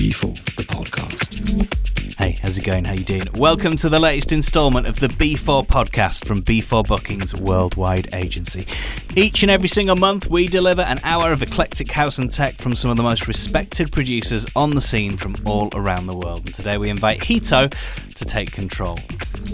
B4, the podcast. Hey, how's it going? How you doing? Welcome to the latest instalment of the B4 podcast from B4 Bookings Worldwide Agency. Each and every single month, we deliver an hour of eclectic house and tech from some of the most respected producers on the scene from all around the world. And today we invite Hito to take control.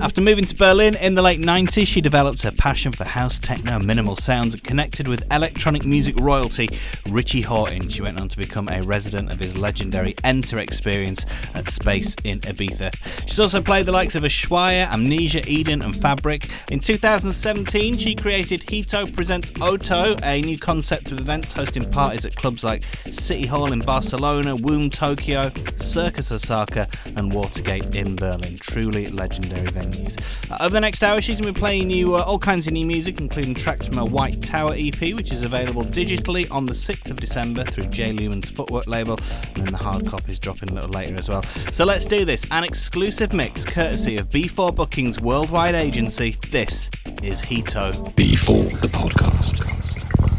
After moving to Berlin in the late 90s, she developed her passion for house, techno, minimal sounds and connected with electronic music royalty Richie Hawtin. She went on to become a resident of his legendary Enter experience at Space in Ibiza. She's also played the likes of Ushuaia, Amnesia, Eden, and Fabric. In 2017, she created Hito Presents Oto, a new concept of events hosting parties at clubs like City Hall in Barcelona, Womb Tokyo, Circus Osaka, and Watergate in Berlin. Truly legendary venues. Uh, over the next hour, she's going to be playing you uh, all kinds of new music, including tracks from her White Tower EP, which is available digitally on the 6th of December through Jay Lumen's Footwork label, and then the hard copy is dropping a little later as well. So let's do this. An exclusive mix courtesy of B4 Bookings Worldwide Agency. This is Hito. B4, the podcast.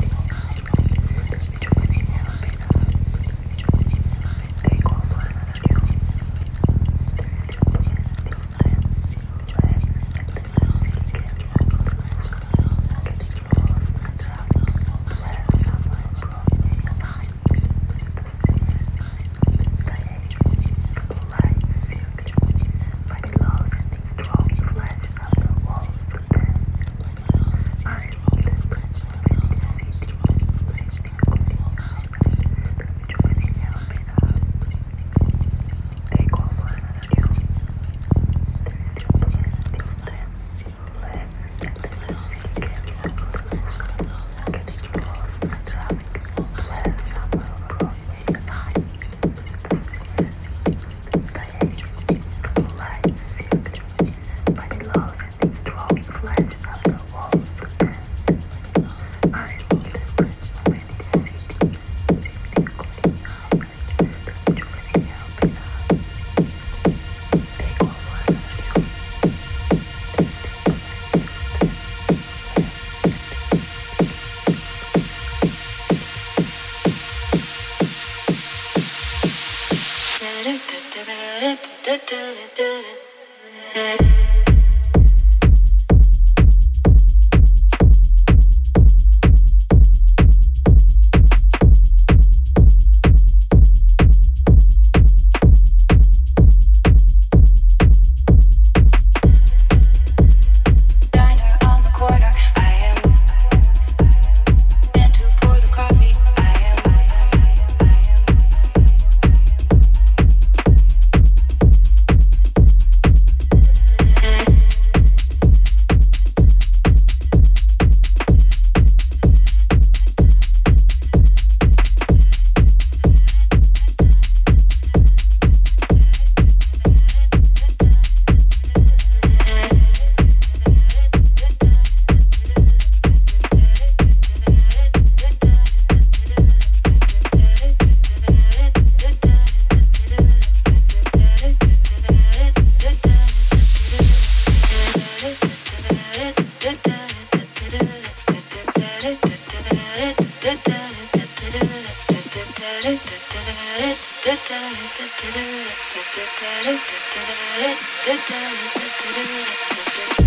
Thank you.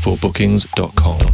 b4bookings.com.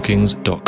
b4bookings.com.